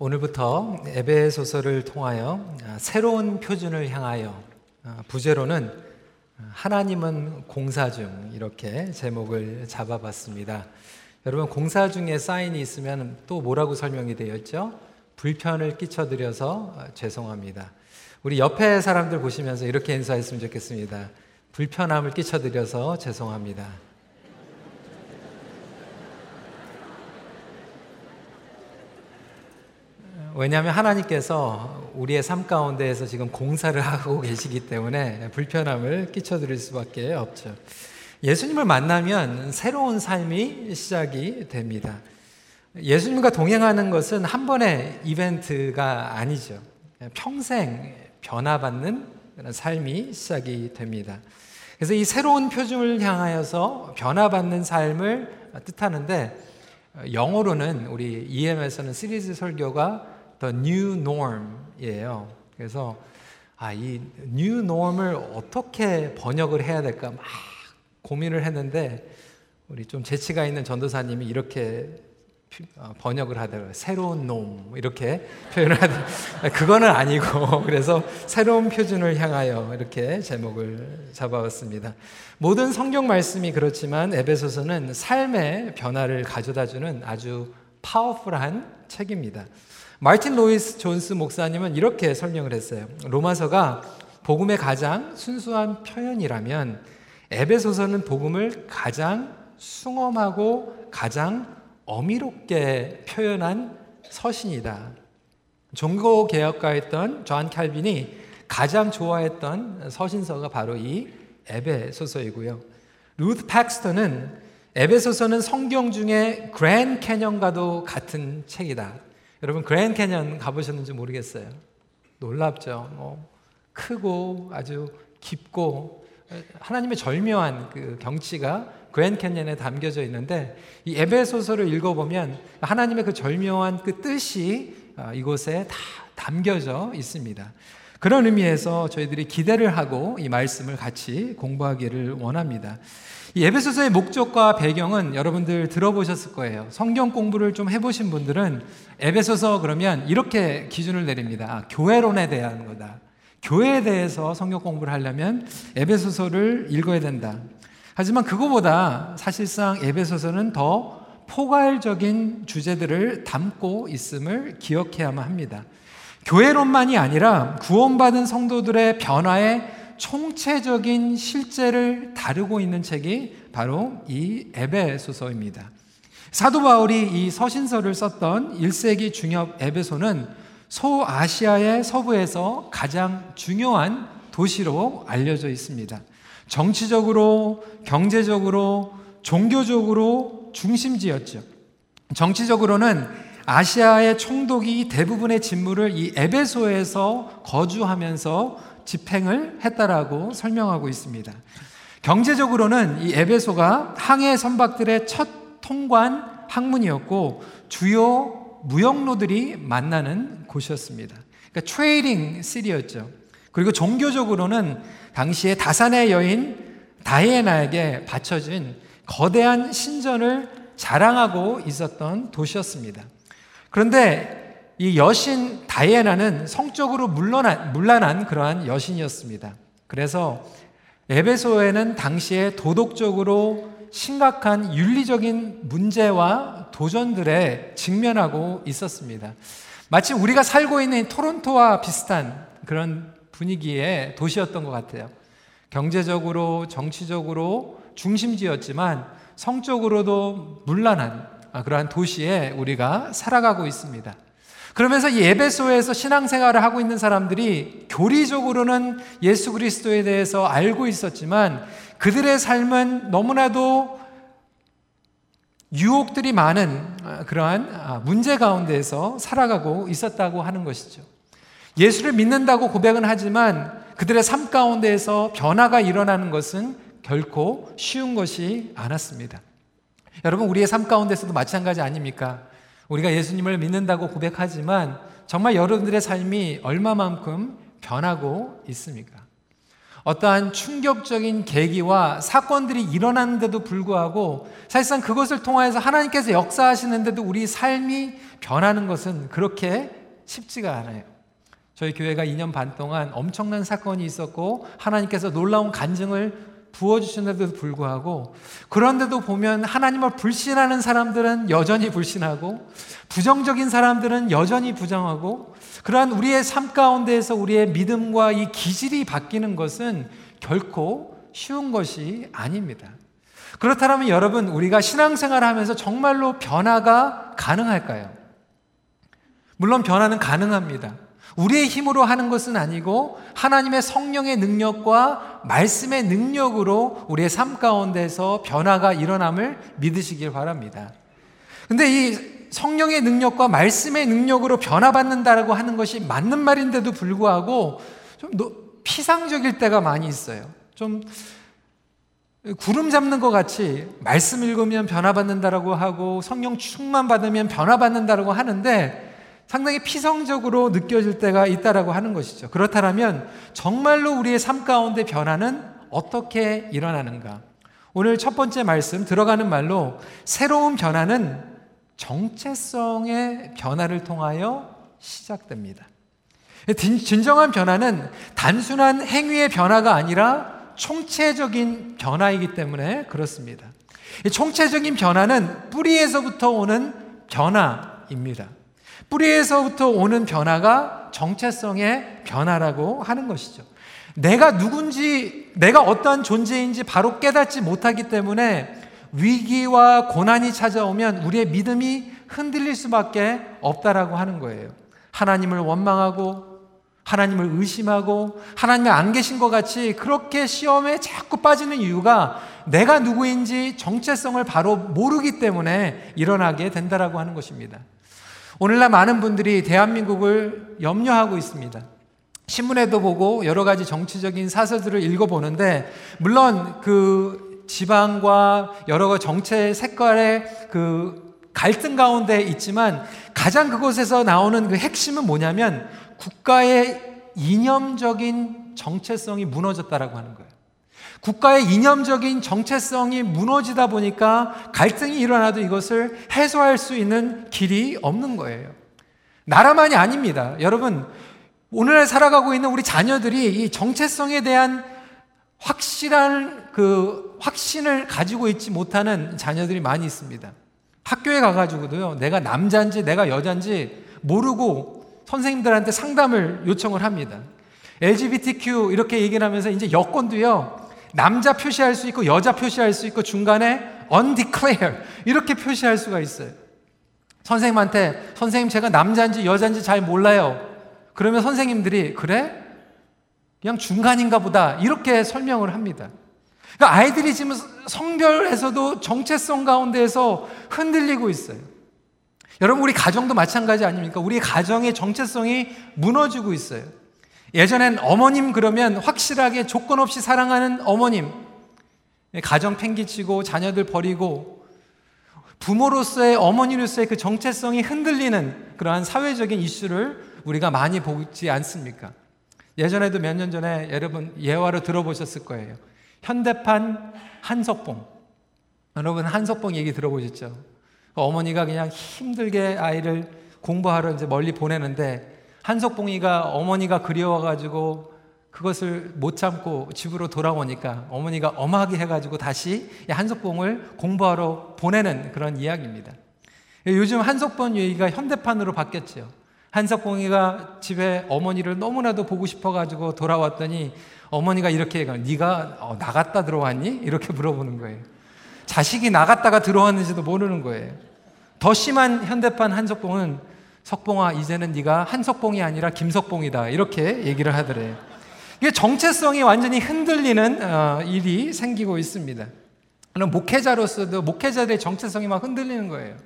오늘부터 에베소서를 통하여 새로운 표준을 향하여 부제로는 하나님은 공사 중 이렇게 제목을 잡아봤습니다. 여러분 공사 중에 사인이 있으면 또 뭐라고 설명이 되어 있죠? 불편을 끼쳐드려서 죄송합니다. 우리 옆에 사람들 보시면서 이렇게 인사했으면 좋겠습니다. 불편함을 끼쳐드려서 죄송합니다. 왜냐하면 하나님께서 우리의 삶 가운데에서 지금 공사를 하고 계시기 때문에 불편함을 끼쳐드릴 수밖에 없죠. 예수님을 만나면 새로운 삶이 시작이 됩니다. 예수님과 동행하는 것은 한 번의 이벤트가 아니죠. 평생 변화받는 삶이 시작이 됩니다. 그래서 이 새로운 표준을 향하여서 변화받는 삶을 뜻하는데 영어로는 우리 EM에서는 시리즈 설교가 The New Norm이에요. 그래서 아, 이 New Norm을 어떻게 번역을 해야 될까 막 고민을 했는데 우리 좀 재치가 있는 전도사님이 이렇게 어, 번역을 하더라고요. 새로운 놈 이렇게 표현을 하더 그거는 아니고 그래서 새로운 표준을 향하여 이렇게 제목을 잡아봤습니다. 모든 성경 말씀이 그렇지만 에베소서는 삶의 변화를 가져다주는 아주 powerful한 책입니다. 마틴 로이스 존스 목사님은 이렇게 설명을 했어요. 로마서가 복음의 가장 순수한 표현이라면 에베소서는 복음을 가장 숭엄하고 가장 엄위롭게 표현한 서신이다. 종교 개혁가였던 존 칼빈이 가장 좋아했던 서신서가 바로 이 에베소서이고요. 루트 팍스터는 에베소서는 성경 중에 그랜 캐년과도 같은 책이다. 여러분 그랜 캐년 가보셨는지 모르겠어요. 놀랍죠. 뭐 크고 아주 깊고 하나님의 절묘한 그 경치가 그랜 캐년에 담겨져 있는데 이 에베소서를 읽어보면 하나님의 그 절묘한 그 뜻이 어, 이곳에 다 담겨져 있습니다. 그런 의미에서 저희들이 기대를 하고 이 말씀을 같이 공부하기를 원합니다. 이 에베소서의 목적과 배경은 여러분들 들어보셨을 거예요. 성경 공부를 좀 해보신 분들은 에베소서 그러면 이렇게 기준을 내립니다. 아, 교회론에 대한 거다. 교회에 대해서 성경 공부를 하려면 에베소서를 읽어야 된다. 하지만 그거보다 사실상 에베소서는 더 포괄적인 주제들을 담고 있음을 기억해야만 합니다. 교회론만이 아니라 구원받은 성도들의 변화에 총체적인 실제를 다루고 있는 책이 바로 이 에베소서입니다. 사도 바울이 이 서신서를 썼던 1세기 중엽 에베소는 소아시아의 서부에서 가장 중요한 도시로 알려져 있습니다. 정치적으로, 경제적으로, 종교적으로 중심지였죠. 정치적으로는 아시아의 총독이 대부분의 직무를 이 에베소에서 거주하면서 집행을 했다라고 설명하고 있습니다. 경제적으로는 이 에베소가 항해 선박들의 첫 통관 항만이었고 주요 무역로들이 만나는 곳이었습니다. 그러니까 trading city였죠. 그리고 종교적으로는 당시에 다산의 여신 다이애나에게 바쳐진 거대한 신전을 자랑하고 있었던 도시였습니다. 그런데 이 여신 다이애나는 성적으로 물러난, 물란한 그러한 여신이었습니다. 그래서 에베소에는 당시에 도덕적으로 심각한 윤리적인 문제와 도전들에 직면하고 있었습니다. 마치 우리가 살고 있는 토론토와 비슷한 그런 분위기의 도시였던 것 같아요. 경제적으로, 정치적으로 중심지였지만 성적으로도 문란한 그러한 도시에 우리가 살아가고 있습니다. 그러면서 이 에베소에서 신앙생활을 하고 있는 사람들이 교리적으로는 예수 그리스도에 대해서 알고 있었지만 그들의 삶은 너무나도 유혹들이 많은 아, 그러한 아, 문제 가운데에서 살아가고 있었다고 하는 것이죠. 예수를 믿는다고 고백은 하지만 그들의 삶 가운데에서 변화가 일어나는 것은 결코 쉬운 것이 않았습니다. 여러분, 우리의 삶 가운데서도 마찬가지 아닙니까? 우리가 예수님을 믿는다고 고백하지만 정말 여러분들의 삶이 얼마만큼 변하고 있습니까? 어떠한 충격적인 계기와 사건들이 일어났는데도 불구하고 사실상 그것을 통하여서 하나님께서 역사하시는데도 우리 삶이 변하는 것은 그렇게 쉽지가 않아요. 저희 교회가 2년 반 동안 엄청난 사건이 있었고 하나님께서 놀라운 간증을 부어주시는데도 불구하고 그런데도 보면 하나님을 불신하는 사람들은 여전히 불신하고 부정적인 사람들은 여전히 부정하고 그러한 우리의 삶 가운데에서 우리의 믿음과 이 기질이 바뀌는 것은 결코 쉬운 것이 아닙니다. 그렇다면 여러분 우리가 신앙생활을 하면서 정말로 변화가 가능할까요? 물론 변화는 가능합니다. 우리의 힘으로 하는 것은 아니고 하나님의 성령의 능력과 말씀의 능력으로 우리의 삶 가운데서 변화가 일어남을 믿으시길 바랍니다. 근데 이 성령의 능력과 말씀의 능력으로 변화받는다라고 하는 것이 맞는 말인데도 불구하고 좀 피상적일 때가 많이 있어요. 좀 구름 잡는 것 같이 말씀 읽으면 변화받는다라고 하고 성령 충만 받으면 변화받는다라고 하는데 상당히 피성적으로 느껴질 때가 있다라고 하는 것이죠. 그렇다면 정말로 우리의 삶 가운데 변화는 어떻게 일어나는가? 오늘 첫 번째 말씀 들어가는 말로 새로운 변화는 정체성의 변화를 통하여 시작됩니다. 진정한 변화는 단순한 행위의 변화가 아니라 총체적인 변화이기 때문에 그렇습니다. 총체적인 변화는 뿌리에서부터 오는 변화입니다. 뿌리에서부터 오는 변화가 정체성의 변화라고 하는 것이죠. 내가 누군지, 내가 어떠한 존재인지 바로 깨닫지 못하기 때문에 위기와 고난이 찾아오면 우리의 믿음이 흔들릴 수밖에 없다라고 하는 거예요. 하나님을 원망하고 하나님을 의심하고 하나님이 안 계신 것 같이 그렇게 시험에 자꾸 빠지는 이유가 내가 누구인지 정체성을 바로 모르기 때문에 일어나게 된다라고 하는 것입니다. 오늘날 많은 분들이 대한민국을 염려하고 있습니다. 신문에도 보고 여러 가지 정치적인 사설들을 읽어보는데, 물론 그 지방과 여러 정체 색깔의 그 갈등 가운데 있지만 가장 그곳에서 나오는 그 핵심은 뭐냐면 국가의 이념적인 정체성이 무너졌다라고 하는 거예요. 국가의 이념적인 정체성이 무너지다 보니까 갈등이 일어나도 이것을 해소할 수 있는 길이 없는 거예요. 나라만이 아닙니다. 여러분, 오늘날 살아가고 있는 우리 자녀들이 이 정체성에 대한 확실한 그 확신을 가지고 있지 못하는 자녀들이 많이 있습니다. 학교에 가가지고도요, 내가 남자인지 내가 여자인지 모르고 선생님들한테 상담을 요청을 합니다. LGBTQ 이렇게 얘기를 하면서 이제 여권도요, 남자 표시할 수 있고 여자 표시할 수 있고 중간에 undeclare 이렇게 표시할 수가 있어요. 선생님한테 선생님 제가 남자인지 여자인지 잘 몰라요. 그러면 선생님들이 그래? 그냥 중간인가 보다 이렇게 설명을 합니다. 그러니까 아이들이 지금 성별에서도 정체성 가운데에서 흔들리고 있어요. 여러분 우리 가정도 마찬가지 아닙니까? 우리 가정의 정체성이 무너지고 있어요. 예전엔 어머님 그러면 확실하게 조건 없이 사랑하는 어머님, 가정 팽개치고 자녀들 버리고 부모로서의 어머니로서의 그 정체성이 흔들리는 그러한 사회적인 이슈를 우리가 많이 보지 않습니까? 예전에도 몇 년 전에 여러분 예화로 들어보셨을 거예요. 현대판 한석봉. 여러분 한석봉 얘기 들어보셨죠? 어머니가 그냥 힘들게 아이를 공부하러 이제 멀리 보내는데 한석봉이가 어머니가 그리워가지고 그것을 못 참고 집으로 돌아오니까 어머니가 엄하게 해가지고 다시 한석봉을 공부하러 보내는 그런 이야기입니다. 요즘 한석봉 얘기가 현대판으로 바뀌었죠. 한석봉이가 집에 어머니를 너무나도 보고 싶어가지고 돌아왔더니 어머니가 이렇게 얘기해요. 네가 어, 나갔다 들어왔니? 이렇게 물어보는 거예요. 자식이 나갔다가 들어왔는지도 모르는 거예요. 더 심한 현대판 한석봉은 석봉아 이제는 네가 한석봉이 아니라 김석봉이다 이렇게 얘기를 하더래요. 이게 정체성이 완전히 흔들리는 어, 일이 생기고 있습니다. 목회자로서도 목회자들의 정체성이 막 흔들리는 거예요.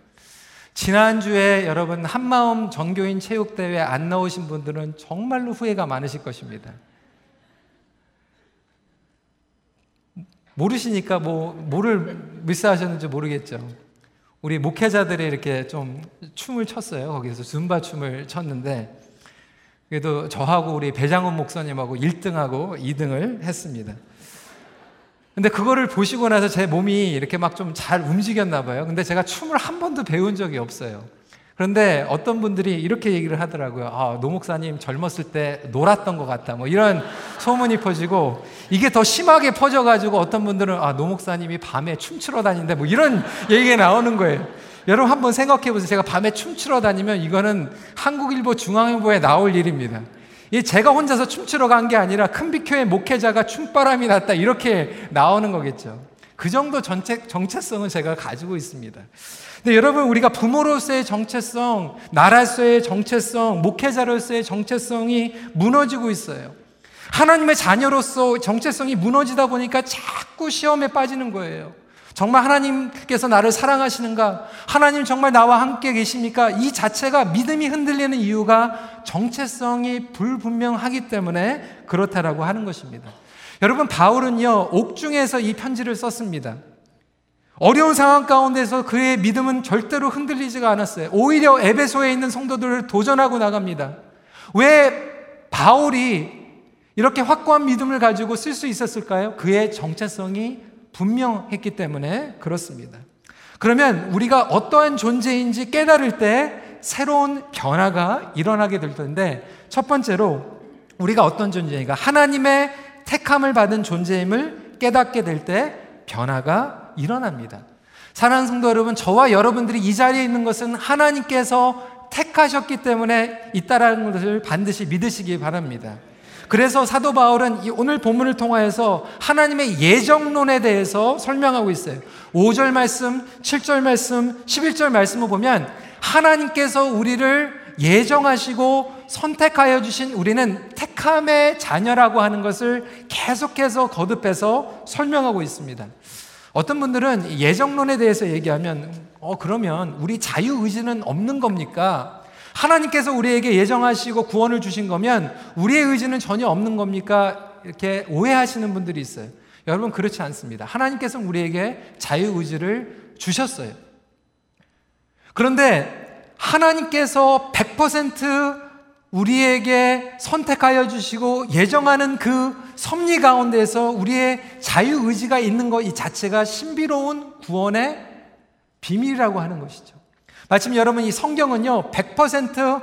지난주에 여러분 한마음 전교인 체육대회 안 나오신 분들은 정말로 후회가 많으실 것입니다. 모르시니까 뭐 뭐를 미스하셨는지 모르겠죠. 우리 목회자들이 이렇게 좀 춤을 췄어요. 거기서 줌바 춤을 췄는데 그래도 저하고 우리 배장훈 목사님하고 1등하고 2등을 했습니다. 근데 그거를 보시고 나서 제 몸이 이렇게 막 좀 잘 움직였나 봐요. 근데 제가 춤을 한 번도 배운 적이 없어요. 그런데 어떤 분들이 이렇게 얘기를 하더라고요. 아, 노 목사님 젊었을 때 놀았던 것 같다. 뭐 이런 소문이 퍼지고 이게 더 심하게 퍼져가지고 어떤 분들은 아, 노 목사님이 밤에 춤추러 다닌다. 뭐 이런 얘기가 나오는 거예요. 여러분 한번 생각해 보세요. 제가 밤에 춤추러 다니면 이거는 한국일보 중앙일보에 나올 일입니다. 이 제가 혼자서 춤추러 간 게 아니라 큰빛교회 목회자가 춤바람이 났다 이렇게 나오는 거겠죠. 그 정도 전체 정체성을 제가 가지고 있습니다. 근데 여러분 우리가 부모로서의 정체성, 나라로서의 정체성, 목회자로서의 정체성이 무너지고 있어요. 하나님의 자녀로서 정체성이 무너지다 보니까 자꾸 시험에 빠지는 거예요. 정말 하나님께서 나를 사랑하시는가? 하나님 정말 나와 함께 계십니까? 이 자체가 믿음이 흔들리는 이유가 정체성이 불분명하기 때문에 그렇다라고 하는 것입니다. 여러분, 바울은요, 옥중에서 이 편지를 썼습니다. 어려운 상황 가운데서 그의 믿음은 절대로 흔들리지가 않았어요. 오히려 에베소에 있는 성도들을 도전하고 나갑니다. 왜 바울이 이렇게 확고한 믿음을 가지고 쓸 수 있었을까요? 그의 정체성이 분명했기 때문에 그렇습니다. 그러면 우리가 어떠한 존재인지 깨달을 때 새로운 변화가 일어나게 될 텐데 첫 번째로 우리가 어떤 존재인가 하나님의 택함을 받은 존재임을 깨닫게 될 때 변화가 일어납니다. 사랑하는 성도 여러분, 저와 여러분들이 이 자리에 있는 것은 하나님께서 택하셨기 때문에 있다라는 것을 반드시 믿으시기 바랍니다. 그래서 사도 바울은 오늘 본문을 통하여서 하나님의 예정론에 대해서 설명하고 있어요. 5절 말씀, 7절 말씀, 11절 말씀을 보면 하나님께서 우리를 예정하시고 선택하여 주신 우리는 택함의 자녀라고 하는 것을 계속해서 거듭해서 설명하고 있습니다. 어떤 분들은 예정론에 대해서 얘기하면 어 그러면 우리 자유 의지는 없는 겁니까? 하나님께서 우리에게 예정하시고 구원을 주신 거면 우리의 의지는 전혀 없는 겁니까? 이렇게 오해하시는 분들이 있어요. 여러분 그렇지 않습니다. 하나님께서 우리에게 자유의지를 주셨어요. 그런데 하나님께서 100% 우리에게 선택하여 주시고 예정하는 그 섭리 가운데서 우리의 자유 의지가 있는 것 이 자체가 신비로운 구원의 비밀이라고 하는 것이죠. 마치 여러분 이 성경은요, 100%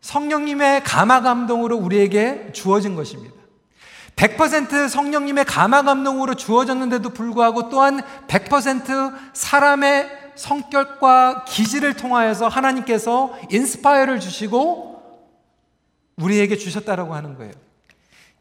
성령님의 감화 감동으로 우리에게 주어진 것입니다. 100% 성령님의 감화 감동으로 주어졌는데도 불구하고 또한 100% 사람의 성격과 기질을 통하여서 하나님께서 inspire를 주시고 우리에게 주셨다라고 하는 거예요.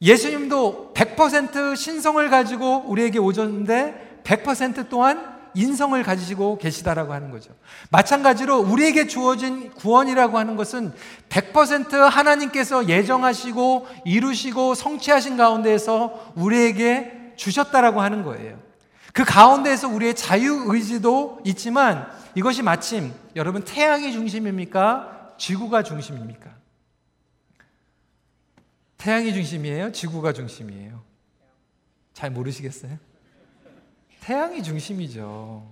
예수님도 100% 신성을 가지고 우리에게 오셨는데 100% 또한 인성을 가지시고 계시다라고 하는 거죠. 마찬가지로 우리에게 주어진 구원이라고 하는 것은 100% 하나님께서 예정하시고 이루시고 성취하신 가운데에서 우리에게 주셨다라고 하는 거예요. 그 가운데에서 우리의 자유 의지도 있지만 이것이 마침 여러분 태양이 중심입니까? 지구가 중심입니까? 태양이 중심이에요? 지구가 중심이에요? 잘 모르시겠어요? 태양이 중심이죠.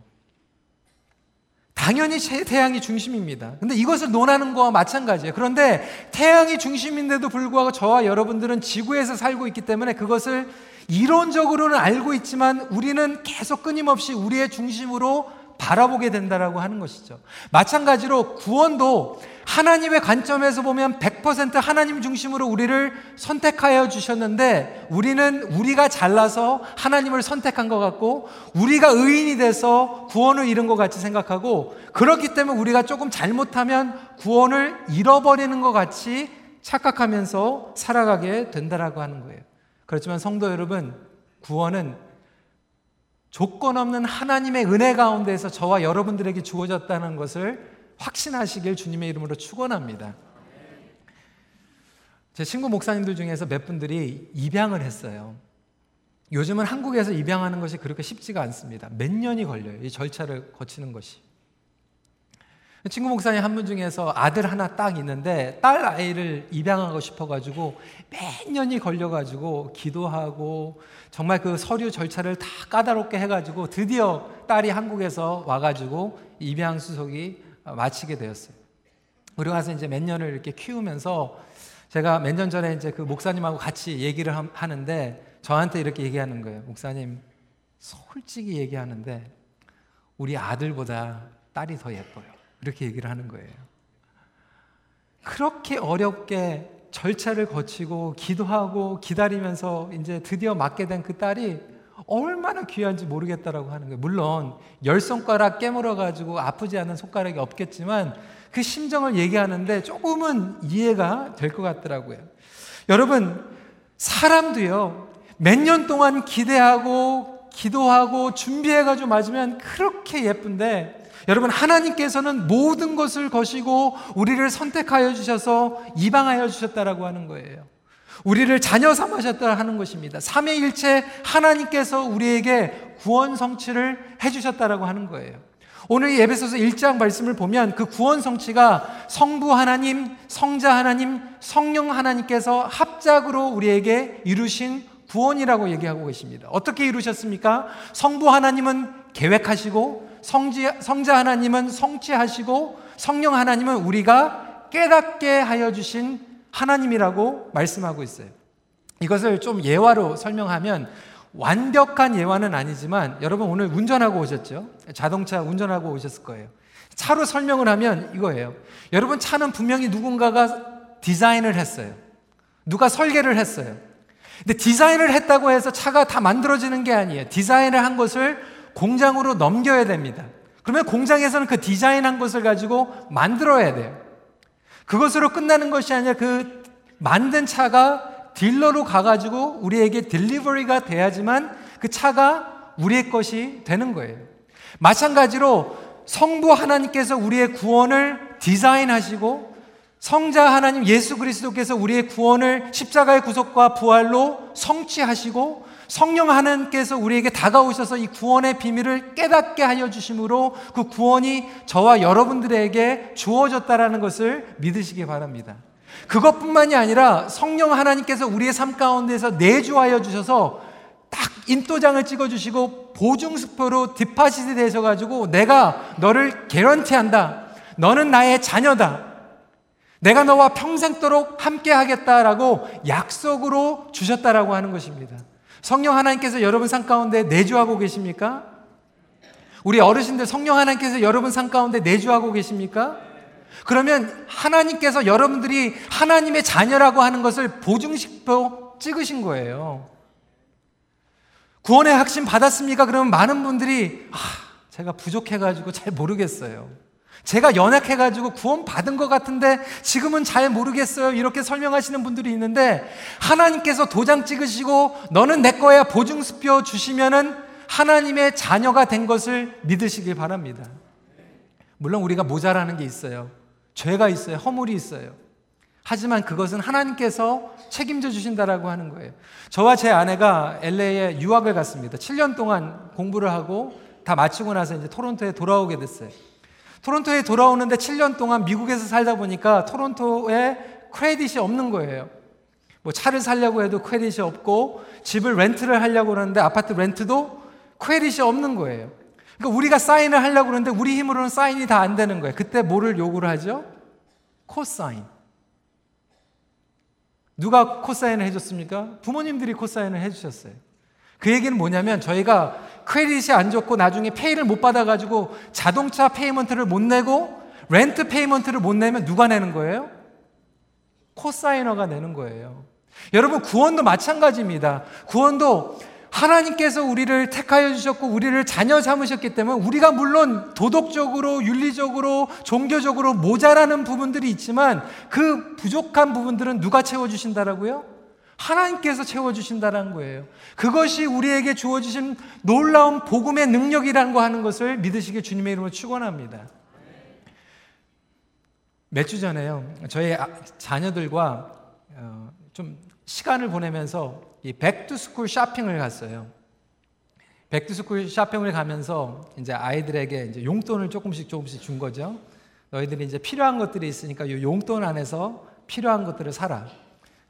당연히 태양이 중심입니다. 근데 이것을 논하는 거와 마찬가지예요. 그런데 태양이 중심인데도 불구하고 저와 여러분들은 지구에서 살고 있기 때문에 그것을 이론적으로는 알고 있지만 우리는 계속 끊임없이 우리의 중심으로 바라보게 된다라고 하는 것이죠. 마찬가지로 구원도 하나님의 관점에서 보면 100% 하나님 중심으로 우리를 선택하여 주셨는데 우리는 우리가 잘나서 하나님을 선택한 것 같고 우리가 의인이 돼서 구원을 잃은 것 같이 생각하고 그렇기 때문에 우리가 조금 잘못하면 구원을 잃어버리는 것 같이 착각하면서 살아가게 된다라고 하는 거예요. 그렇지만 성도 여러분, 구원은 조건 없는 하나님의 은혜 가운데서 저와 여러분들에게 주어졌다는 것을 확신하시길 주님의 이름으로 축원합니다. 제 친구 목사님들 중에서 몇 분들이 입양을 했어요. 요즘은 한국에서 입양하는 것이 그렇게 쉽지가 않습니다. 몇 년이 걸려요. 이 절차를 거치는 것이. 친구 목사님 한 분 중에서 아들 하나 딱 있는데 딸 아이를 입양하고 싶어가지고 몇 년이 걸려가지고 기도하고 정말 그 서류 절차를 다 까다롭게 해가지고 드디어 딸이 한국에서 와가지고 입양 수속이 마치게 되었어요. 우리 가서 이제 몇 년을 이렇게 키우면서 제가 몇 년 전에 이제 그 목사님하고 같이 얘기를 하는데 저한테 이렇게 얘기하는 거예요. 목사님, 솔직히 얘기하는데 우리 아들보다 딸이 더 예뻐요. 이렇게 얘기를 하는 거예요. 그렇게 어렵게 절차를 거치고 기도하고 기다리면서 이제 드디어 맞게 된 그 딸이 얼마나 귀한지 모르겠다라고 하는 거예요. 물론 열 손가락 깨물어 가지고 아프지 않은 손가락이 없겠지만 그 심정을 얘기하는데 조금은 이해가 될 것 같더라고요. 여러분 사람도요 몇 년 동안 기대하고 기도하고 준비해 가지고 맞으면 그렇게 예쁜데 여러분 하나님께서는 모든 것을 거시고 우리를 선택하여 주셔서 이방하여 주셨다라고 하는 거예요. 우리를 자녀 삼으셨다 하는 것입니다. 삼위일체 하나님께서 우리에게 구원 성취를 해 주셨다라고 하는 거예요. 오늘 예배소서 1장 말씀을 보면 그 구원 성취가 성부 하나님, 성자 하나님, 성령 하나님께서 합작으로 우리에게 이루신 구원이라고 얘기하고 계십니다. 어떻게 이루셨습니까? 성부 하나님은 계획하시고 성지, 성자 하나님은 성취하시고 성령 하나님은 우리가 깨닫게 하여 주신 하나님이라고 말씀하고 있어요. 이것을 좀 예화로 설명하면 완벽한 예화는 아니지만 여러분 오늘 운전하고 오셨죠? 자동차 운전하고 오셨을 거예요. 차로 설명을 하면 이거예요. 여러분 차는 분명히 누군가가 디자인을 했어요. 누가 설계를 했어요. 근데 디자인을 했다고 해서 차가 다 만들어지는 게 아니에요. 디자인을 한 것을 공장으로 넘겨야 됩니다. 그러면 공장에서는 그 디자인한 것을 가지고 만들어야 돼요. 그것으로 끝나는 것이 아니라 그 만든 차가 딜러로 가가지고 우리에게 딜리버리가 돼야지만 그 차가 우리의 것이 되는 거예요. 마찬가지로 성부 하나님께서 우리의 구원을 디자인하시고 성자 하나님 예수 그리스도께서 우리의 구원을 십자가의 구속과 부활로 성취하시고 성령 하나님께서 우리에게 다가오셔서 이 구원의 비밀을 깨닫게 하여 주심으로 그 구원이 저와 여러분들에게 주어졌다라는 것을 믿으시기 바랍니다. 그것뿐만이 아니라 성령 하나님께서 우리의 삶 가운데서 내주하여 주셔서 딱 인도장을 찍어 주시고 보증수표로 디파시트 되셔 가지고 내가 너를 개런티한다. 너는 나의 자녀다. 내가 너와 평생도록 함께 하겠다라고 약속으로 주셨다라고 하는 것입니다. 성령 하나님께서 여러분 삶 가운데 내주하고 계십니까? 우리 어르신들 성령 하나님께서 여러분 삶 가운데 내주하고 계십니까? 그러면 하나님께서 여러분들이 하나님의 자녀라고 하는 것을 보증식표 찍으신 거예요. 구원의 확신 받았습니까? 그러면 많은 분들이 아, 제가 부족해가지고 잘 모르겠어요. 제가 연약해가지고 구원 받은 것 같은데 지금은 잘 모르겠어요. 이렇게 설명하시는 분들이 있는데 하나님께서 도장 찍으시고 너는 내 거야 보증수표 주시면은 하나님의 자녀가 된 것을 믿으시길 바랍니다. 물론 우리가 모자라는 게 있어요. 죄가 있어요. 허물이 있어요. 하지만 그것은 하나님께서 책임져 주신다라고 하는 거예요. 저와 제 아내가 LA에 유학을 갔습니다. 7년 동안 공부를 하고 다 마치고 나서 이제 토론토에 돌아오게 됐어요. 토론토에 돌아오는데 7년 동안 미국에서 살다 보니까 토론토에 크레딧이 없는 거예요. 뭐 차를 살려고 해도 크레딧이 없고 집을 렌트를 하려고 그러는데 아파트 렌트도 credit이 없는 거예요. 그러니까 우리가 사인을 하려고 그러는데 우리 힘으로는 사인이 다 안 되는 거예요. 그때 뭐를 요구를 하죠? co-sign. 누가 co-sign을 해줬습니까? 부모님들이 코사인을 해주셨어요. 그 얘기는 뭐냐면 저희가 credit이 안 좋고 나중에 pay를 못 받아가지고 자동차 payment를 못 내고 rent payment를 못 내면 누가 내는 거예요? co-signer가 내는 거예요. 여러분 구원도 마찬가지입니다. 구원도 하나님께서 우리를 택하여 주셨고 우리를 자녀 삼으셨기 때문에 우리가 물론 도덕적으로 윤리적으로 종교적으로 모자라는 부분들이 있지만 그 부족한 부분들은 누가 채워 주신다라고요? 하나님께서 채워주신다는 거예요. 그것이 우리에게 주어주신 놀라운 복음의 능력이라는 거 하는 것을 믿으시길 주님의 이름으로 축원합니다. 몇 주 전에요. 저희 아, 자녀들과 어, 좀 시간을 보내면서 이 back to school 쇼핑을 갔어요. back to school 쇼핑을 가면서 이제 아이들에게 이제 용돈을 조금씩 조금씩 준 거죠. 너희들이 이제 필요한 것들이 있으니까 이 용돈 안에서 필요한 것들을 사라.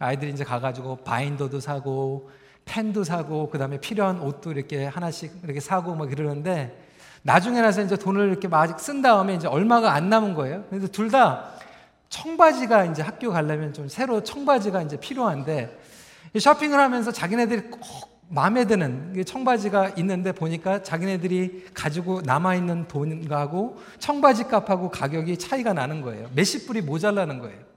아이들이 이제 가가지고 바인더도 사고 펜도 사고 그 다음에 필요한 옷도 이렇게 하나씩 이렇게 사고 막 이러는데 나중에 나서 이제 돈을 이렇게 막 쓴 다음에 이제 얼마가 안 남은 거예요. 그래서 둘다 청바지가 이제 학교 가려면 좀 새로 청바지가 이제 필요한데 쇼핑을 하면서 자기네들이 꼭 마음에 드는 청바지가 있는데 보니까 자기네들이 가지고 남아있는 돈하고 청바지 값하고 가격이 차이가 나는 거예요. 몇십 불이 모자라는 거예요.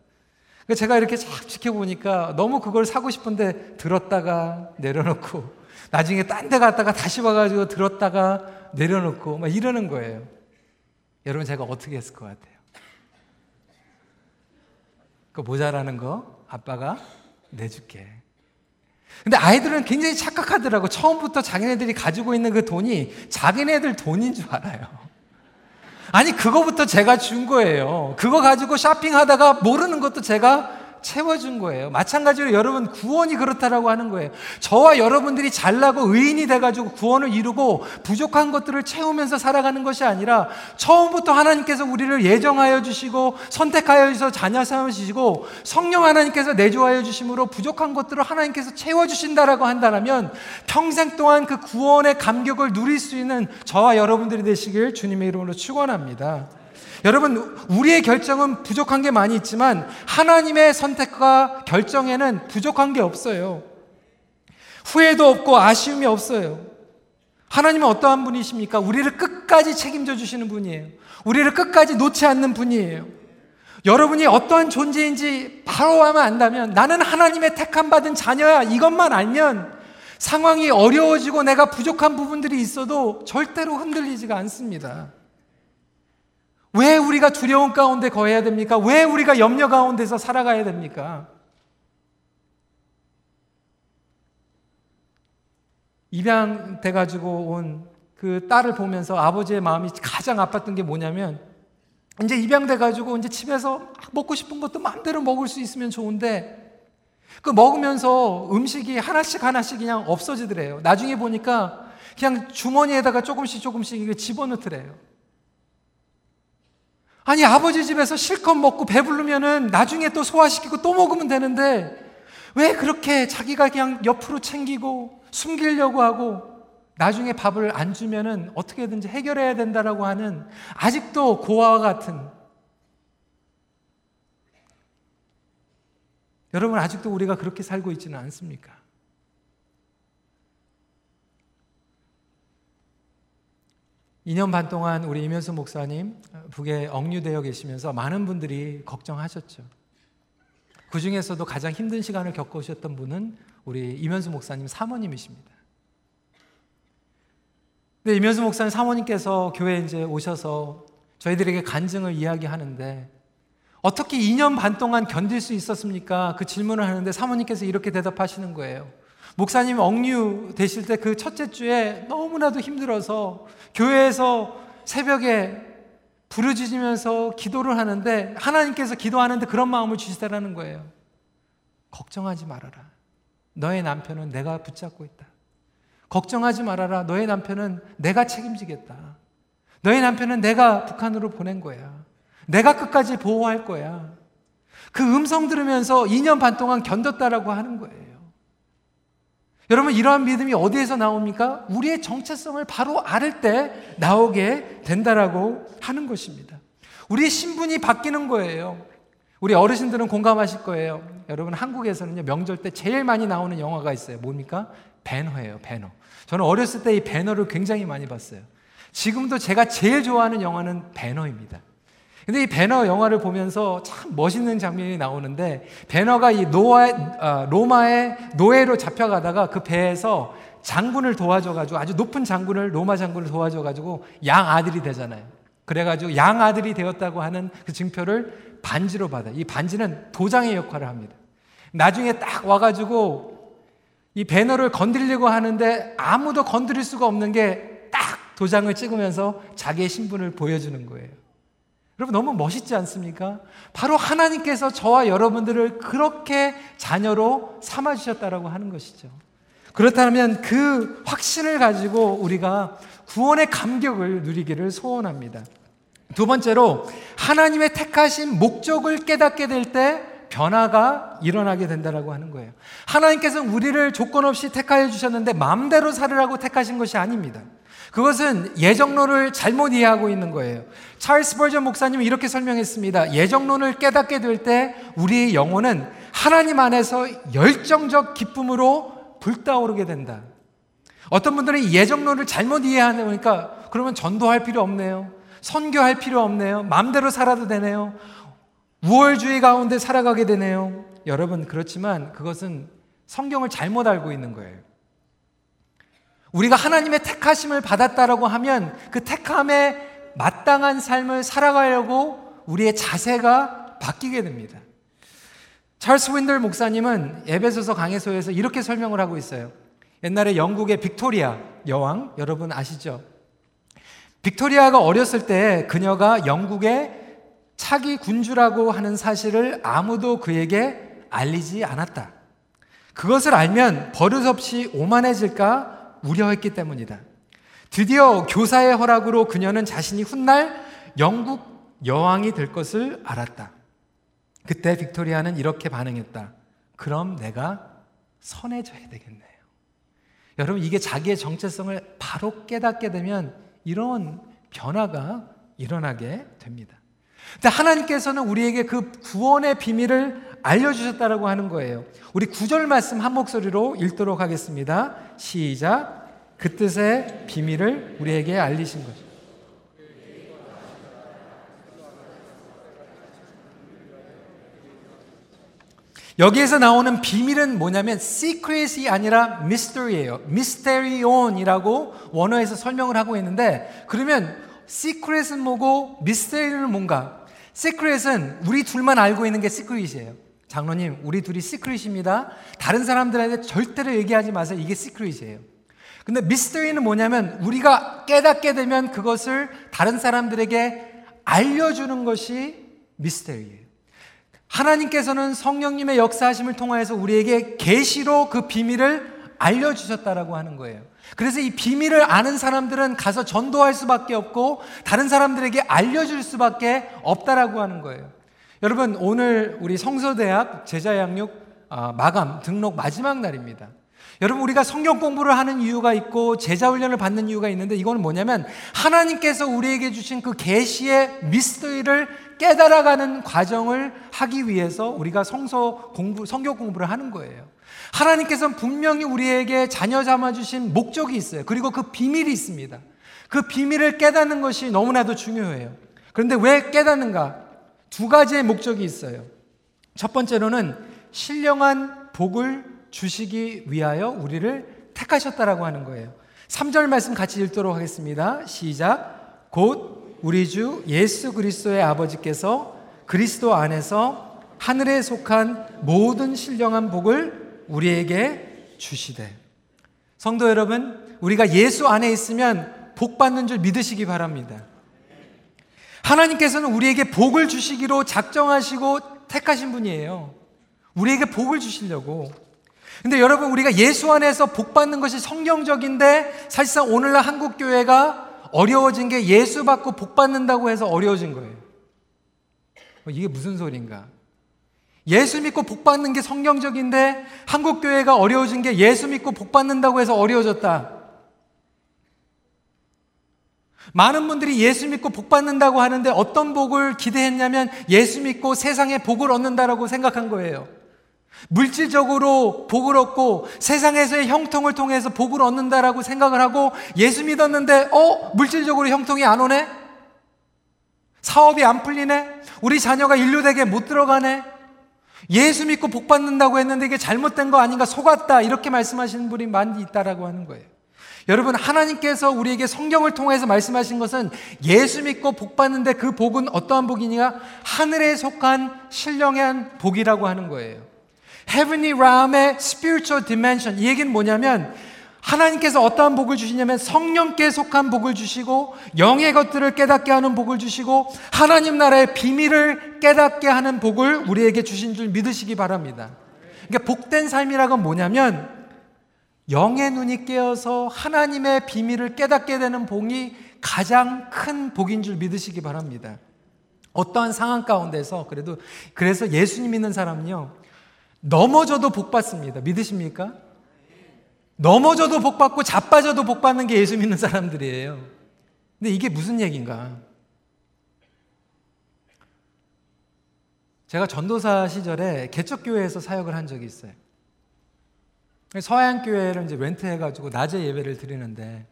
그러니까 제가 이렇게 쫙 지켜보니까 너무 그걸 사고 싶은데 들었다가 내려놓고 나중에 딴 데 갔다가 다시 와가지고 들었다가 내려놓고 막 이러는 거예요. 여러분 제가 어떻게 했을 것 같아요? 그 모자라는 거 아빠가 내줄게. 근데 아이들은 굉장히 착각하더라고. 처음부터 자기네들이 가지고 있는 그 돈이 자기네들 돈인 줄 알아요. 아니, 그거부터 제가 준 거예요. 그거 가지고 쇼핑하다가 모르는 것도 제가 채워준 거예요. 마찬가지로 여러분 구원이 그렇다라고 하는 거예요. 저와 여러분들이 잘나고 의인이 돼가지고 구원을 이루고 부족한 것들을 채우면서 살아가는 것이 아니라 처음부터 하나님께서 우리를 예정하여 주시고 선택하여 주셔서 자녀 삼으시고 성령 하나님께서 내주하여 주심으로 부족한 것들을 하나님께서 채워주신다라고 한다면 평생 동안 그 구원의 감격을 누릴 수 있는 저와 여러분들이 되시길 주님의 이름으로 축원합니다. 여러분, 우리의 결정은 부족한 게 많이 있지만 하나님의 선택과 결정에는 부족한 게 없어요. 후회도 없고 아쉬움이 없어요. 하나님은 어떠한 분이십니까? 우리를 끝까지 책임져 주시는 분이에요. 우리를 끝까지 놓지 않는 분이에요. 여러분이 어떠한 존재인지 바로 하면 안다면 나는 하나님의 택함 받은 자녀야. 이것만 알면 상황이 어려워지고 내가 부족한 부분들이 있어도 절대로 흔들리지가 않습니다. 왜 우리가 두려움 가운데 거해야 됩니까? 왜 우리가 염려 가운데서 살아가야 됩니까? 입양돼 가지고 온 그 딸을 보면서 아버지의 마음이 가장 아팠던 게 뭐냐면 이제 입양돼 가지고 이제 집에서 먹고 싶은 것도 마음대로 먹을 수 있으면 좋은데 그 먹으면서 음식이 하나씩 하나씩 그냥 없어지더래요. 나중에 보니까 그냥 주머니에다가 조금씩 조금씩 집어넣더래요. 아니, 아버지 집에서 실컷 먹고 배부르면은 나중에 또 소화시키고 또 먹으면 되는데 왜 그렇게 자기가 그냥 옆으로 챙기고 숨기려고 하고 나중에 밥을 안 주면은 어떻게든지 해결해야 된다라고 하는 아직도 고아와 같은 여러분 아직도 우리가 그렇게 살고 있지는 않습니까? 2년 반 동안 우리 이면수 목사님 북에 억류되어 계시면서 많은 분들이 걱정하셨죠. 그 중에서도 가장 힘든 시간을 겪으셨던 분은 우리 이면수 목사님 사모님이십니다. 근데 이면수 목사님 사모님께서 교회에 이제 오셔서 저희들에게 간증을 이야기하는데 어떻게 2년 반 동안 견딜 수 있었습니까? 그 질문을 하는데 사모님께서 이렇게 대답하시는 거예요. 목사님 억류 되실 때 그 첫째 주에 너무나도 힘들어서 교회에서 새벽에 부르짖으면서 기도를 하는데 하나님께서 기도하는데 그런 마음을 주시다라는 거예요. 걱정하지 말아라. 너의 남편은 내가 붙잡고 있다. 걱정하지 말아라. 너의 남편은 내가 책임지겠다. 너의 남편은 내가 북한으로 보낸 거야. 내가 끝까지 보호할 거야. 그 음성 들으면서 2년 반 동안 견뎠다라고 하는 거예요. 여러분 이러한 믿음이 어디에서 나옵니까? 우리의 정체성을 바로 알을 때 나오게 된다라고 하는 것입니다. 우리의 신분이 바뀌는 거예요. 우리 어르신들은 공감하실 거예요. 여러분 한국에서는요 명절 때 제일 많이 나오는 영화가 있어요. 뭡니까? 배너예요. 배너. 저는 어렸을 때 이 배너를 굉장히 많이 봤어요. 지금도 제가 제일 좋아하는 영화는 배너입니다. 근데 이 배너 영화를 보면서 참 멋있는 장면이 나오는데 배너가 이 노아, 아, 로마의 노예로 잡혀가다가 그 배에서 장군을 도와줘가지고 아주 높은 장군을 로마 장군을 도와줘가지고 양 아들이 되잖아요. 그래가지고 양 아들이 되었다고 하는 그 증표를 반지로 받아. 이 반지는 도장의 역할을 합니다. 나중에 딱 와가지고 이 배너를 건드리려고 하는데 아무도 건드릴 수가 없는 게 딱 도장을 찍으면서 자기의 신분을 보여주는 거예요. 여러분 너무 멋있지 않습니까? 바로 하나님께서 저와 여러분들을 그렇게 자녀로 삼아 주셨다라고 하는 것이죠. 그렇다면 그 확신을 가지고 우리가 구원의 감격을 누리기를 소원합니다. 두 번째로 하나님의 택하신 목적을 깨닫게 될 때 변화가 일어나게 된다라고 하는 거예요. 하나님께서는 우리를 조건 없이 택하여 주셨는데 마음대로 살으라고 택하신 것이 아닙니다. 그것은 예정론을 잘못 이해하고 있는 거예요. 찰스 버전 목사님은 이렇게 설명했습니다. 예정론을 깨닫게 될 때 우리의 영혼은 하나님 안에서 열정적 기쁨으로 불타오르게 된다. 어떤 분들은 예정론을 잘못 이해하니까 그러면 전도할 필요 없네요. 선교할 필요 없네요. 마음대로 살아도 되네요. 우월주의 가운데 살아가게 되네요. 여러분, 그렇지만 그것은 성경을 잘못 알고 있는 거예요. 우리가 하나님의 택하심을 받았다라고 하면 그 택함에 마땅한 삶을 살아가려고 우리의 자세가 바뀌게 됩니다. 찰스 스윈돌 목사님은 에베소서 강해서에서 이렇게 설명을 하고 있어요. 옛날에 영국의 빅토리아 여왕 여러분 아시죠? 빅토리아가 어렸을 때 그녀가 영국의 차기 군주라고 하는 사실을 아무도 그에게 알리지 않았다. 그것을 알면 버릇없이 오만해질까 우려했기 때문이다. 드디어 교사의 허락으로 그녀는 자신이 훗날 영국 여왕이 될 것을 알았다. 그때 빅토리아는 이렇게 반응했다. 그럼 내가 선해져야 되겠네요. 여러분, 이게 자기의 정체성을 바로 깨닫게 되면 이런 변화가 일어나게 됩니다. 근데 하나님께서는 우리에게 그 구원의 비밀을 알려주셨다라고 하는 거예요. 우리 구절 말씀 한 목소리로 읽도록 하겠습니다. 시작. 그 뜻의 비밀을 우리에게 알리신 거죠. 여기에서 나오는 비밀은 뭐냐면 secret이 아니라 mystery예요. mysterion이라고 원어에서 설명을 하고 있는데 그러면 secret은 뭐고 mystery는 뭔가? secret은 우리 둘만 알고 있는 게 secret이에요. 장로님, 우리 둘이 secret입니다. 다른 사람들한테 절대로 얘기하지 마세요. 이게 secret이에요. 근데 미스터리는 뭐냐면 우리가 깨닫게 되면 그것을 다른 사람들에게 알려주는 것이 미스터리예요. 하나님께서는 성령님의 역사하심을 통하여서 우리에게 계시로 그 비밀을 알려주셨다라고 하는 거예요. 그래서 이 비밀을 아는 사람들은 가서 전도할 수밖에 없고 다른 사람들에게 알려줄 수밖에 없다라고 하는 거예요. 여러분 오늘 우리 성서대학 제자양육 아, 마감 등록 마지막 날입니다. 여러분 우리가 성경 공부를 하는 이유가 있고 제자 훈련을 받는 이유가 있는데 이거는 뭐냐면 하나님께서 우리에게 주신 그 계시의 미스터리를 깨달아가는 과정을 하기 위해서 우리가 성서 공부 성경 공부를 하는 거예요. 하나님께서는 분명히 우리에게 자녀 삼아 주신 목적이 있어요. 그리고 그 비밀이 있습니다. 그 비밀을 깨닫는 것이 너무나도 중요해요. 그런데 왜 깨닫는가? 두 가지의 목적이 있어요. 첫 번째로는 신령한 복을 주시기 위하여 우리를 택하셨다라고 하는 거예요. 3절 말씀 같이 읽도록 하겠습니다. 시작. 곧 우리 주 예수 그리스도의 아버지께서 그리스도 안에서 하늘에 속한 모든 신령한 복을 우리에게 주시되. 성도 여러분, 우리가 예수 안에 있으면 복 받는 줄 믿으시기 바랍니다. 하나님께서는 우리에게 복을 주시기로 작정하시고 택하신 분이에요. 우리에게 복을 주시려고. 근데 여러분, 우리가 예수 안에서 복 받는 것이 성경적인데 사실상 오늘날 한국교회가 어려워진 게 예수 받고 복 받는다고 해서 어려워진 거예요. 어, 이게 무슨 소리인가? 예수 믿고 복 받는 게 성경적인데 한국교회가 어려워진 게 예수 믿고 복 받는다고 해서 어려워졌다. 많은 분들이 예수 믿고 복 받는다고 하는데 어떤 복을 기대했냐면 예수 믿고 세상에 복을 얻는다라고 생각한 거예요. 물질적으로 복을 얻고 세상에서의 형통을 통해서 복을 얻는다라고 생각을 하고 예수 믿었는데 어? 물질적으로 형통이 안 오네? 사업이 안 풀리네? 우리 자녀가 인류대에 못 들어가네? 예수 믿고 복 받는다고 했는데 이게 잘못된 거 아닌가? 속았다. 이렇게 말씀하시는 분이 많이 있다라고 하는 거예요. 여러분 하나님께서 우리에게 성경을 통해서 말씀하신 것은 예수 믿고 복 받는데 그 복은 어떠한 복이냐? 하늘에 속한 신령한 복이라고 하는 거예요. Heavenly Realm의 Spiritual Dimension 이 얘기는 뭐냐면 하나님께서 어떠한 복을 주시냐면 성령께 속한 복을 주시고 영의 것들을 깨닫게 하는 복을 주시고 하나님 나라의 비밀을 깨닫게 하는 복을 우리에게 주신 줄 믿으시기 바랍니다. 그러니까 복된 삶이라고 뭐냐면 영의 눈이 깨어서 하나님의 비밀을 깨닫게 되는 복이 가장 큰 복인 줄 믿으시기 바랍니다. 어떠한 상황 가운데서 그래도 그래서 예수님 믿는 사람은요 넘어져도 복 받습니다. 믿으십니까? 넘어져도 복 받고 자빠져도 복 받는 게 예수 믿는 사람들이에요. 근데 이게 무슨 얘기인가? 제가 전도사 시절에 개척교회에서 사역을 한 적이 있어요. 서양 교회를 이제 렌트해가지고 낮에 예배를 드리는데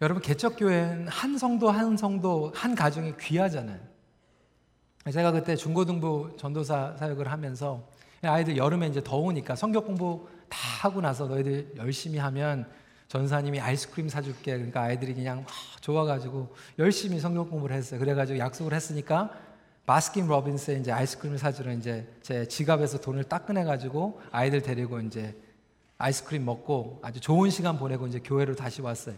여러분 개척 교회는 한 성도 한 성도 한 가정이 귀하잖아요. 제가 그때 중고등부 전도사 사역을 하면서 아이들 여름에 이제 더우니까 성경 공부 다 하고 나서 너희들 열심히 하면 전사님이 아이스크림 사줄게. 그러니까 아이들이 그냥 좋아가지고 열심히 성경 공부를 했어요. 그래가지고 약속을 했으니까 마스킨 로빈스에 이제 아이스크림을 사주러 이제 제 지갑에서 돈을 딱 꺼내 가지고 아이들 데리고 이제 아이스크림 먹고 아주 좋은 시간 보내고 이제 교회로 다시 왔어요.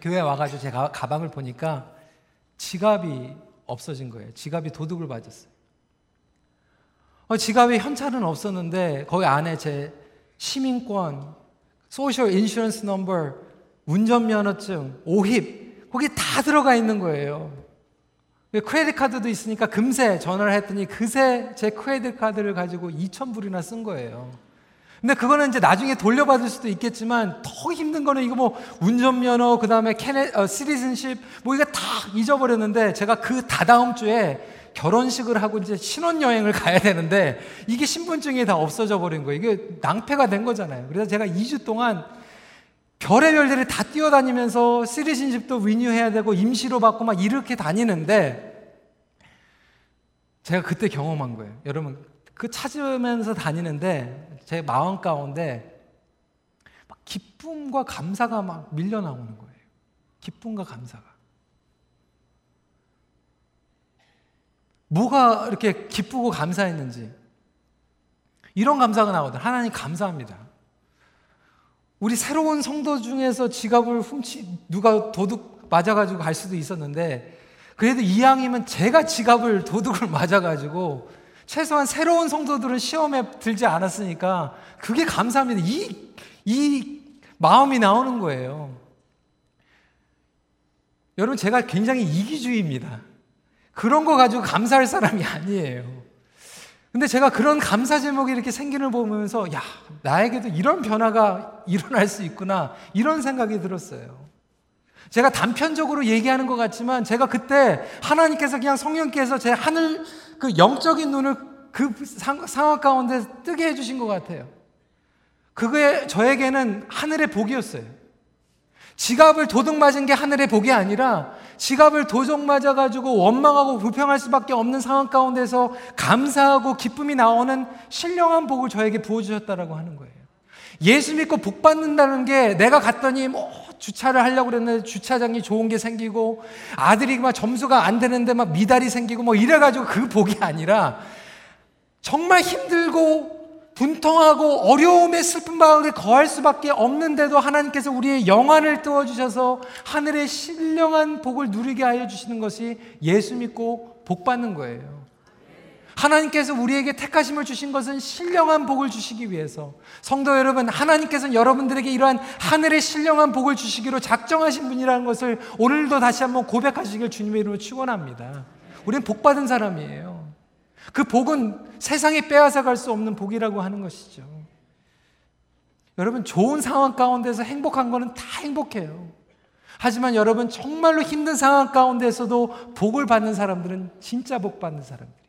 교회 와가지고 제가 가방을 보니까 지갑이 없어진 거예요. 지갑이 도둑을 맞았어요. 어, 지갑에 현찰은 없었는데 거기 안에 제 시민권, social insurance number, 운전면허증, OHIP 거기 다 들어가 있는 거예요. credit card도 있으니까 금세 전화를 했더니 그새 제 credit card를 가지고 2,000불이나 쓴 거예요. 근데 그거는 이제 나중에 돌려받을 수도 있겠지만 더 힘든 거는 이거 뭐 운전면허 그다음에 Cana 어, citizenship 뭐 이거 다 잊어버렸는데 제가 그 다다음 주에 결혼식을 하고 이제 신혼여행을 가야 되는데 이게 신분증이 다 없어져 버린 거예요. 이게 낭패가 된 거잖아요. 그래서 제가 2주 동안 별의 별들이 다 뛰어다니면서 시리즌십도 리뉴해야 되고 임시로 받고 막 이렇게 다니는데 제가 그때 경험한 거예요. 여러분 그 찾으면서 다니는데 제 마음 가운데 막 기쁨과 감사가 막 밀려 나오는 거예요. 기쁨과 감사가. 뭐가 이렇게 기쁘고 감사했는지 이런 감사가 나오더 하나님 감사합니다. 우리 새로운 성도 중에서 지갑을 훔치 누가 도둑 맞아가지고 갈 수도 있었는데 그래도 이왕이면 제가 지갑을 도둑을 맞아가지고 최소한 새로운 성도들은 시험에 들지 않았으니까 그게 감사합니다. 이, 이 마음이 나오는 거예요. 여러분, 제가 굉장히 이기주의입니다. 그런 거 가지고 감사할 사람이 아니에요. 근데 제가 그런 감사 제목이 이렇게 생기는 보면서, 야, 나에게도 이런 변화가 일어날 수 있구나. 이런 생각이 들었어요. 제가 단편적으로 얘기하는 것 같지만 제가 그때 하나님께서 그냥 성령께서 제 하늘 그 영적인 눈을 그 상황 가운데 뜨게 해주신 것 같아요. 그게 저에게는 하늘의 복이었어요. 지갑을 도둑 맞은 게 하늘의 복이 아니라 지갑을 도둑 맞아가지고 원망하고 불평할 수밖에 없는 상황 가운데서 감사하고 기쁨이 나오는 신령한 복을 저에게 부어주셨다라고 하는 거예요. 예수 믿고 복 받는다는 게 내가 갔더니 뭐 주차를 하려고 그랬는데 주차장이 좋은 게 생기고 아들이 막 점수가 안 되는데 막 미달이 생기고 뭐 이래가지고 그 복이 아니라 정말 힘들고 분통하고 어려움의 슬픈 마음에 거할 수밖에 없는데도 하나님께서 우리의 영안을 띄워주셔서 하늘의 신령한 복을 누리게 하여 주시는 것이 예수 믿고 복 받는 거예요. 하나님께서 우리에게 택하심을 주신 것은 신령한 복을 주시기 위해서. 성도 여러분, 하나님께서는 여러분들에게 이러한 하늘의 신령한 복을 주시기로 작정하신 분이라는 것을 오늘도 다시 한번 고백하시길 주님의 이름으로 축원합니다. 우리는 복 받은 사람이에요. 그 복은 세상에 빼앗아 갈 수 없는 복이라고 하는 것이죠. 여러분, 좋은 상황 가운데서 행복한 거는 다 행복해요. 하지만 여러분, 정말로 힘든 상황 가운데서도 복을 받는 사람들은 진짜 복 받는 사람들.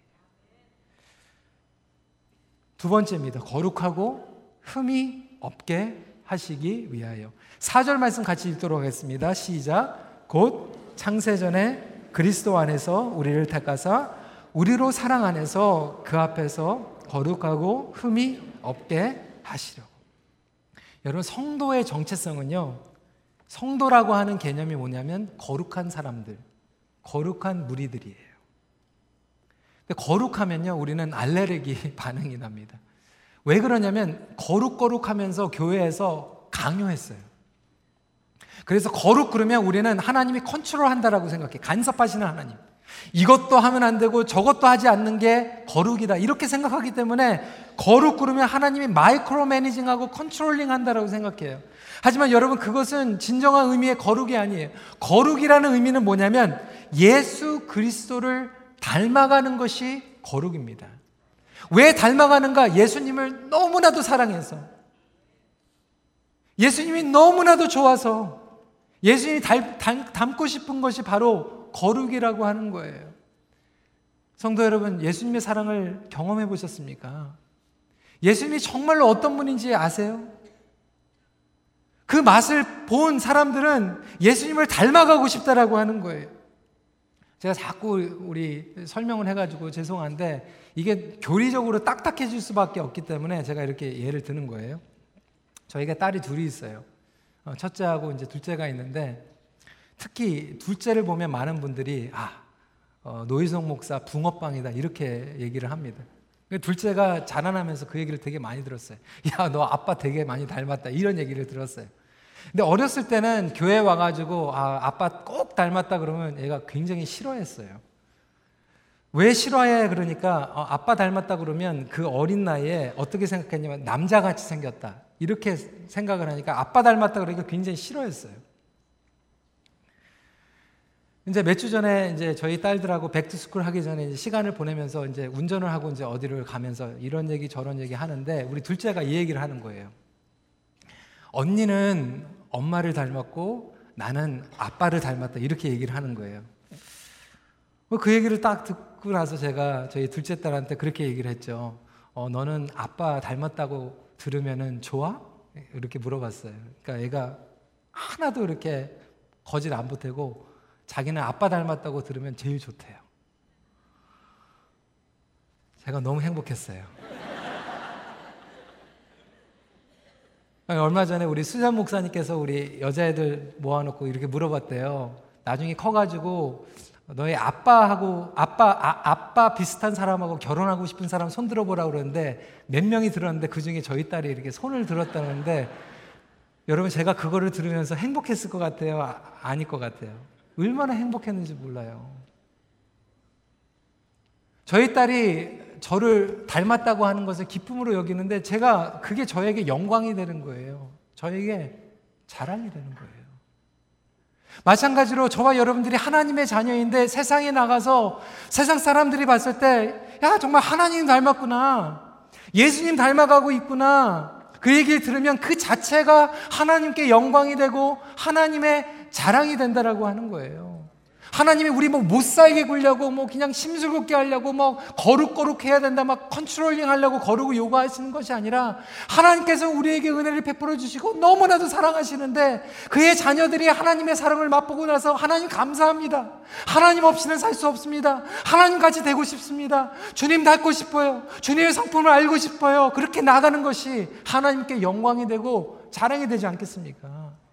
두 번째입니다. 거룩하고 흠이 없게 하시기 위하여. 4절 말씀 같이 읽도록 하겠습니다. 시작. 곧 창세전에 그리스도 안에서 우리를 택하사 우리로 사랑 안에서 그 앞에서 거룩하고 흠이 없게 하시려고. 여러분 성도의 정체성은요. 성도라고 하는 개념이 뭐냐면 거룩한 사람들, 거룩한 무리들이에요. 거룩하면요, 우리는 알레르기 반응이 납니다. 왜 그러냐면, 거룩거룩 하면서 교회에서 강요했어요. 그래서 거룩 그러면 우리는 하나님이 컨트롤 한다라고 생각해. 간섭하시는 하나님. 이것도 하면 안 되고 저것도 하지 않는 게 거룩이다. 이렇게 생각하기 때문에 거룩 그러면 하나님이 micromanaging하고 controlling 한다라고 생각해요. 하지만 여러분 그것은 진정한 의미의 거룩이 아니에요. 거룩이라는 의미는 뭐냐면 예수 그리스도를 닮아가는 것이 거룩입니다. 왜 닮아가는가? 예수님을 너무나도 사랑해서. 예수님이 너무나도 좋아서. 예수님이 닮, 닮고 싶은 것이 바로 거룩이라고 하는 거예요. 성도 여러분, 예수님의 사랑을 경험해 보셨습니까? 예수님이 정말로 어떤 분인지 아세요? 그 맛을 본 사람들은 예수님을 닮아가고 싶다라고 하는 거예요. 제가 자꾸 우리 설명을 해가지고 죄송한데 이게 교리적으로 딱딱해질 수밖에 없기 때문에 제가 이렇게 예를 드는 거예요. 저희가 딸이 둘이 있어요. 어, 첫째하고 이제 둘째가 있는데 특히 둘째를 보면 많은 분들이 아 어, 노희성 목사 붕어빵이다 이렇게 얘기를 합니다. 둘째가 자라나면서 그 얘기를 되게 많이 들었어요. 야, 너 아빠 되게 많이 닮았다. 이런 얘기를 들었어요. 근데 어렸을 때는 교회 와가지고 아, 아빠 꼭 닮았다 그러면 얘가 굉장히 싫어했어요. 왜 싫어해? 그러니까 어, 아빠 닮았다 그러면 그 어린 나이에 어떻게 생각했냐면 남자같이 생겼다. 이렇게 생각을 하니까 아빠 닮았다 그러니까 굉장히 싫어했어요. 이제 몇 주 전에 이제 저희 딸들하고 back to school 하기 전에 시간을 보내면서 이제 운전을 하고 이제 어디를 가면서 이런 얘기 저런 얘기 하는데 우리 둘째가 이 얘기를 하는 거예요. 언니는 엄마를 닮았고 나는 아빠를 닮았다 이렇게 얘기를 하는 거예요. 뭐그 얘기를 딱 듣고 나서 제가 저희 둘째 딸한테 그렇게 얘기를 했죠. 어, 너는 아빠 닮았다고 들으면은 좋아? 이렇게 물어봤어요. 그러니까 애가 하나도 이렇게 거짓 안 보태고 자기는 아빠 닮았다고 들으면 제일 좋대요. 제가 너무 행복했어요. 얼마 전에 우리 수잔 목사님께서 우리 여자애들 모아놓고 이렇게 물어봤대요. 나중에 커가지고 너의 아빠하고 아빠 아, 아빠 비슷한 사람하고 결혼하고 싶은 사람 손 들어보라 그러는데 몇 명이 들었는데 그 중에 저희 딸이 이렇게 손을 들었다는데 여러분 제가 그거를 들으면서 행복했을 것 같아요. 아, 아닐 것 같아요. 얼마나 행복했는지 몰라요. 저희 딸이 저를 닮았다고 하는 것을 기쁨으로 여기는데 제가 그게 저에게 영광이 되는 거예요. 저에게 자랑이 되는 거예요. 마찬가지로 저와 여러분들이 하나님의 자녀인데 세상에 나가서 세상 사람들이 봤을 때, 야, 정말 하나님 닮았구나. 예수님 닮아가고 있구나. 그 얘기를 들으면 그 자체가 하나님께 영광이 되고 하나님의 자랑이 된다라고 하는 거예요. 하나님이 우리 뭐 못 살게 굴려고 뭐 그냥 심술궂게 하려고 뭐 거룩거룩 해야 된다 막 controlling 하려고 거룩을 요구하시는 것이 아니라 하나님께서 우리에게 은혜를 베풀어 주시고 너무나도 사랑하시는데 그의 자녀들이 하나님의 사랑을 맛보고 나서 하나님 감사합니다. 하나님 없이는 살 수 없습니다. 하나님 같이 되고 싶습니다. 주님 닮고 싶어요. 주님의 성품을 알고 싶어요. 그렇게 나가는 것이 하나님께 영광이 되고 자랑이 되지 않겠습니까?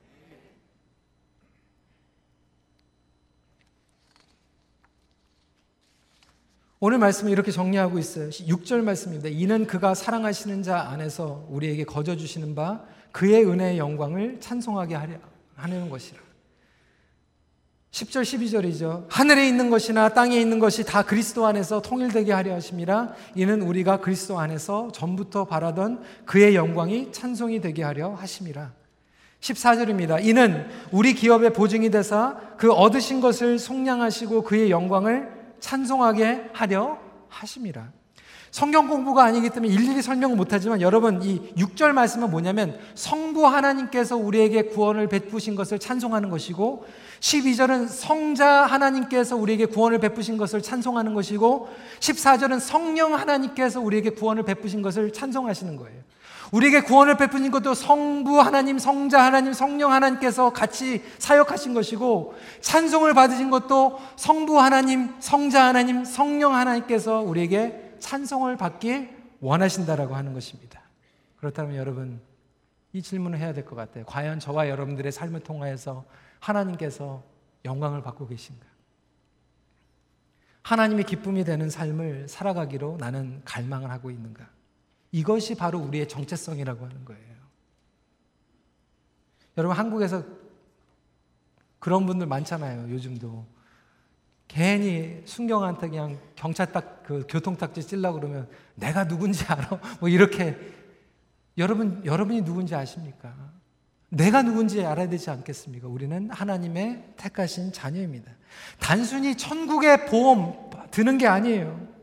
오늘 말씀을 이렇게 정리하고 있어요. 6절 말씀입니다. 이는 그가 사랑하시는 자 안에서 우리에게 거저 주시는 바 그의 은혜의 영광을 찬송하게 하려 하는 것이라. 10절 12절이죠. 하늘에 있는 것이나 땅에 있는 것이 다 그리스도 안에서 통일되게 하려 하심이라 이는 우리가 그리스도 안에서 전부터 바라던 그의 영광이 찬송이 되게 하려 하심이라. 14절입니다. 이는 우리 기업의 보증이 되사 그 얻으신 것을 속량하시고 그의 영광을 찬송하게 하려 하십니다. 성경 공부가 아니기 때문에 일일이 설명을 못하지만 여러분 이 6절 말씀은 뭐냐면 성부 하나님께서 우리에게 구원을 베푸신 것을 찬송하는 것이고 12절은 성자 하나님께서 우리에게 구원을 베푸신 것을 찬송하는 것이고 14절은 성령 하나님께서 우리에게 구원을 베푸신 것을 찬송하시는 거예요. 우리에게 구원을 베푸신 것도 성부 하나님, 성자 하나님, 성령 하나님께서 같이 사역하신 것이고 찬송을 받으신 것도 성부 하나님, 성자 하나님, 성령 하나님께서 우리에게 찬송을 받길 원하신다라고 하는 것입니다. 그렇다면 여러분 이 질문을 해야 될 것 같아요. 과연 저와 여러분들의 삶을 통하여서 하나님께서 영광을 받고 계신가? 하나님의 기쁨이 되는 삶을 살아가기로 나는 갈망을 하고 있는가? 이것이 바로 우리의 정체성이라고 하는 거예요. 여러분, 한국에서 그런 분들 많잖아요, 요즘도. 괜히 순경한테 그냥 경찰 딱, 그 교통딱지 찔라 그러면 내가 누군지 알아? 뭐 이렇게. 여러분, 여러분이 누군지 아십니까? 내가 누군지 알아야 되지 않겠습니까? 우리는 하나님의 택하신 자녀입니다. 단순히 천국의 보험 드는 게 아니에요.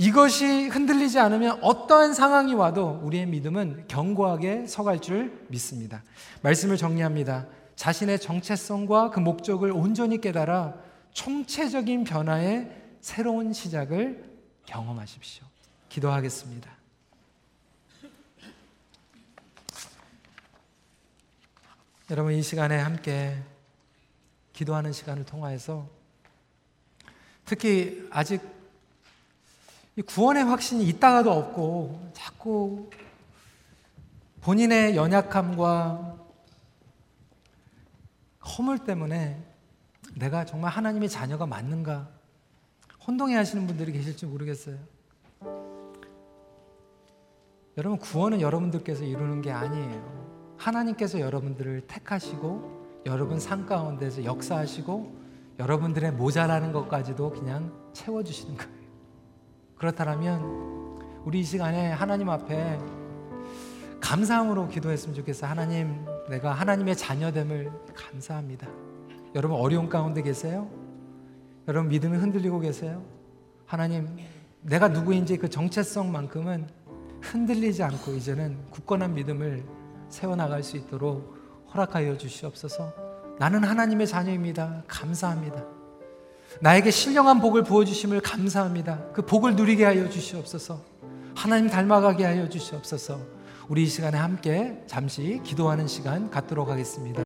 이것이 흔들리지 않으면 어떠한 상황이 와도 우리의 믿음은 견고하게 서갈 줄 믿습니다. 말씀을 정리합니다. 자신의 정체성과 그 목적을 온전히 깨달아 총체적인 변화의 새로운 시작을 경험하십시오. 기도하겠습니다. 여러분 이 시간에 함께 기도하는 시간을 통하여서 특히 아직 이 구원의 확신이 있다가도 없고 자꾸 본인의 연약함과 허물 때문에 내가 정말 하나님의 자녀가 맞는가 혼동해 하시는 분들이 계실지 모르겠어요. 여러분 구원은 여러분들께서 이루는 게 아니에요. 하나님께서 여러분들을 택하시고 여러분 삶 가운데서 역사하시고 여러분들의 모자라는 것까지도 그냥 채워 주시는 거예요. 그렇다면 우리 이 시간에 하나님 앞에 감사함으로 기도했으면 좋겠어요. 하나님, 내가 하나님의 자녀됨을 감사합니다. 여러분 어려운 가운데 계세요? 여러분 믿음이 흔들리고 계세요? 하나님, 내가 누구인지 그 정체성만큼은 흔들리지 않고 이제는 굳건한 믿음을 세워나갈 수 있도록 허락하여 주시옵소서. 나는 하나님의 자녀입니다. 감사합니다. 나에게 신령한 복을 부어주심을 감사합니다. 그 복을 누리게 하여 주시옵소서. 하나님 닮아가게 하여 주시옵소서. 우리 이 시간에 함께 잠시 기도하는 시간 갖도록 하겠습니다.